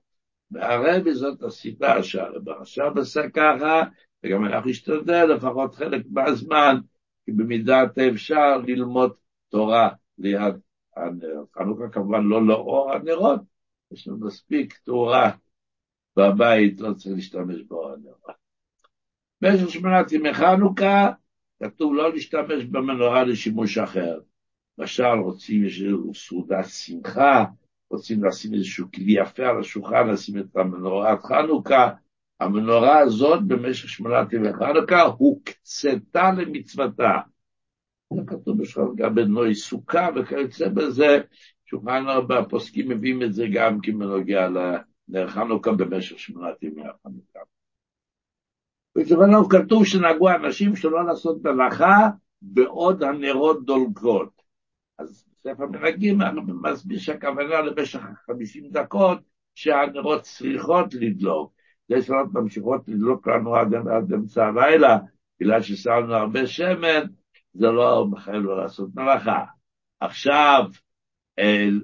והרבי זאת הסיבה שהרבי עכשיו עשה ככה, וגם אנחנו נשתדל לפחות חלק מהזמן, כי במידת האפשר ללמוד תורה ליד הנר. חנוכה כמובן לא לאור הנרות, יש לנו מספיק תורה בבית, לא צריך להשתמש באור הנרות. במשך שמונת ימי חנוכה כתוב לא להשתמש במנורה לשימוש אחר. למשל, רוצים איזושהי סעודת שמחה, רוצים לשים איזשהו כלי יפה על השולחן, לשים את המנורת חנוכה. המנורה הזאת במשך שמונת ימי חנוכה הוקצתה למצוותה. זה כתוב בשביל גם בנוי סוכה וכיוצא בזה, שולחן הרבה הפוסקים מביאים את זה גם כמנוגע לנר חנוכה במשך שמונת ימי החנוכה. בזמנו כתוב שנהגו אנשים שלא לעשות מלאכה בעוד הנרות דולקות. אז בספר מנהגים מסביר שהכוונה למשך 50 דקות שהנרות צריכות לדלוק. זה שנרות ממשיכות לדלוק לנו עד, עד אמצע הלילה, בגלל ששמנו הרבה שמן, זה לא מחייב לו לעשות מלאכה. עכשיו, אל,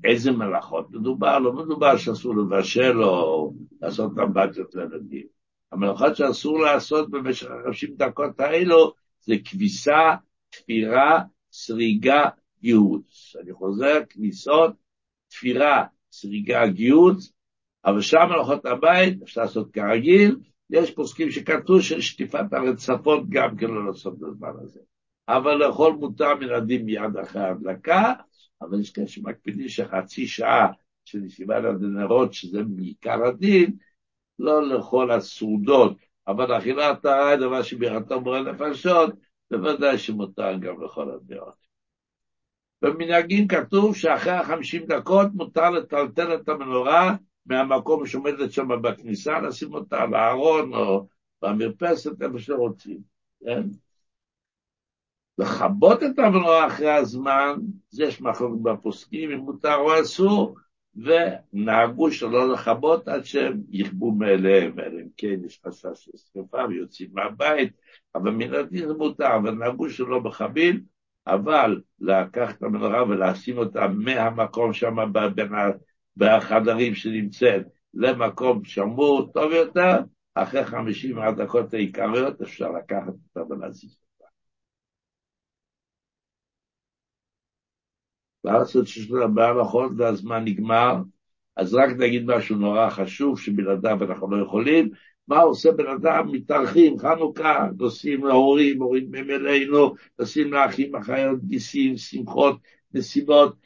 באיזה מלאכות מדובר? לא מדובר שאסור לבשל או לעשות אמבטיות לילדים. המלאכות שאסור לעשות במשך 50 דקות האלו זה כביסה, תפירה, סריגה, גיהוץ. אני חוזר, כניסות, תפירה, סריגה, גיהוץ, אבל שם מלאכות הבית אפשר לעשות כרגיל, יש פוסקים שכתבו ששטיפת הרצפות גם כן לא לעשות בזמן הזה. אבל לאכול מותר מנדים מיד אחרי ההדלקה, אבל יש כאלה שמקפידים שחצי שעה של ישיבת הנרות, שזה מעיקר הדין, לא לאכול הסעודות, אבל אכילת הרע, דבר שבירתו מורה נפשות, בוודאי שמותר גם לכל הדעות. במנהגים כתוב שאחרי החמישים דקות מותר לטלטל את המנורה מהמקום שעומדת שם בכניסה, לשים אותה על הארון או במרפסת, איפה שרוצים, כן? לכבות את המנורה אחרי הזמן, זה יש מחלוקת בפוסקים, אם מותר או אסור, ונהגו שלא לכבות עד שהם יכבו מאליהם, אלא אם כן יש חשש של שרפה ויוצאים מהבית, אבל מן הדין מותר, אבל נהגו שלא מכבים, אבל לקחת את המנורה ולשים אותה מהמקום שם בחדרים שנמצאת למקום שמור טוב יותר, אחרי חמישים הדקות העיקריות אפשר לקחת אותה ולהזיז אותה. לעשות שיש לנו בהלכות והזמן נגמר, אז רק נגיד משהו נורא חשוב שבלעדיו אנחנו לא יכולים. מה עושה בן אדם? מתארחים, חנוכה, נוסעים להורים, הורים אלינו, נוסעים לאחים, אחיות, גיסים, שמחות, נסיבות.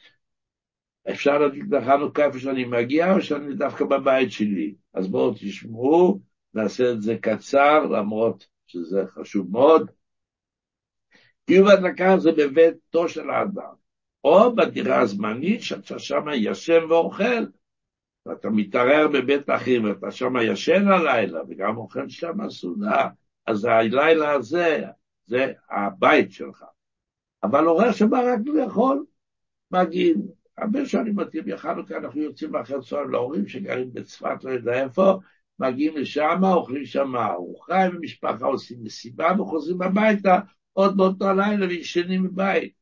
אפשר להדליק את החנוכה איפה שאני מגיע, או שאני דווקא בבית שלי. אז בואו תשמעו, נעשה את זה קצר, למרות שזה חשוב מאוד. קיום הדלקה זה בביתו של האדם, או בדירה הזמנית, שאתה שם ישן ואוכל. ואתה מתערער בבית אחים, ואתה שם ישן הלילה, וגם אוכל שם סעודה, אז הלילה הזה, זה הבית שלך. אבל הורה שבא רק לאכול, מגיעים. הרבה שנים מתאים לחנוכה, אנחנו יוצאים אחרי צהריים להורים שגרים בצפת, לא יודע איפה, מגיעים לשם, אוכלים שם ארוחה עם המשפחה, עושים מסיבה וחוזרים הביתה עוד באותו לילה וישנים בבית.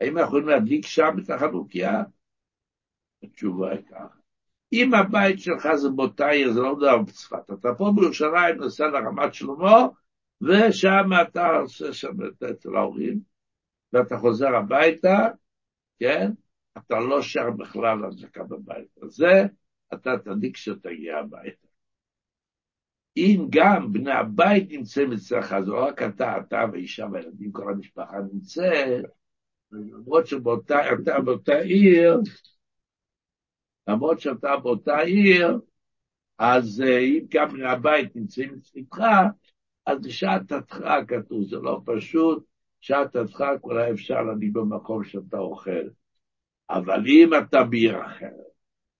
האם אנחנו יכולים להדליק שם את החנוכיה? התשובה היא ככה. אם הבית שלך זה באותה עיר, זה לא מדבר בצפת, אתה פה בירושלים נוסע לרמת שלמה, ושם אתה עושה שם אצל ההורים, ואתה חוזר הביתה, כן? אתה לא שר בכלל הדלקה בבית הזה, אתה תדליק כשתגיע הביתה. אם גם בני הבית נמצאים אצלך, זה לא רק אתה, אתה ואישה והילדים, כל המשפחה נמצאת, למרות שבאותה אתה באותה עיר, למרות שאתה באותה עיר, אז אה, אם גם בני הבית נמצאים אצלך, אז בשעת הדחק כתוב, זה לא פשוט, שעת הדחק אולי אפשר להביא במקום שאתה אוכל. אבל אם אתה בעיר אחרת,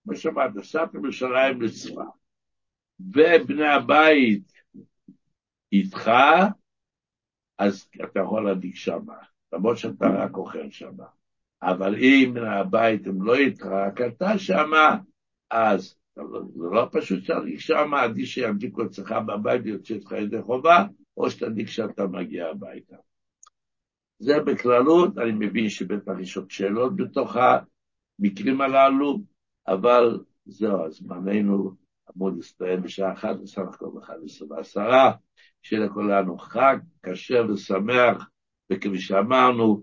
כמו שאמרת, נסעת מירושלים לצפת, ובני הבית איתך, אז אתה יכול להדליק שמה, למרות שאתה רק אוכל שמה. אבל אם הבית הם לא איתך, רק אתה שמה, אז זה לא פשוט להדליק שמה, עדיף שידליקו אצלך בבית ויוצא איתך ידי חובה, או שתדליק כשאתה מגיע הביתה. זה בכללות, אני מבין שבטח יש עוד שאלות בתוך המקרים הללו, אבל זהו, זמננו אמור להסתיים בשעה אחת, בסך הכל ב-11 ועשרה, שיהיה לכולנו חג קשה ושמח, וכפי שאמרנו,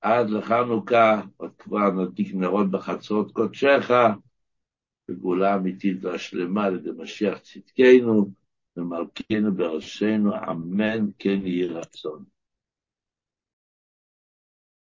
עד לחנוכה, עוד כבר נדליק נרות בחצרות קודשך, בגאולה אמיתית והשלמה על ידי משיח צדקנו, ומלכנו בראשנו, אמן כן יהי רצון.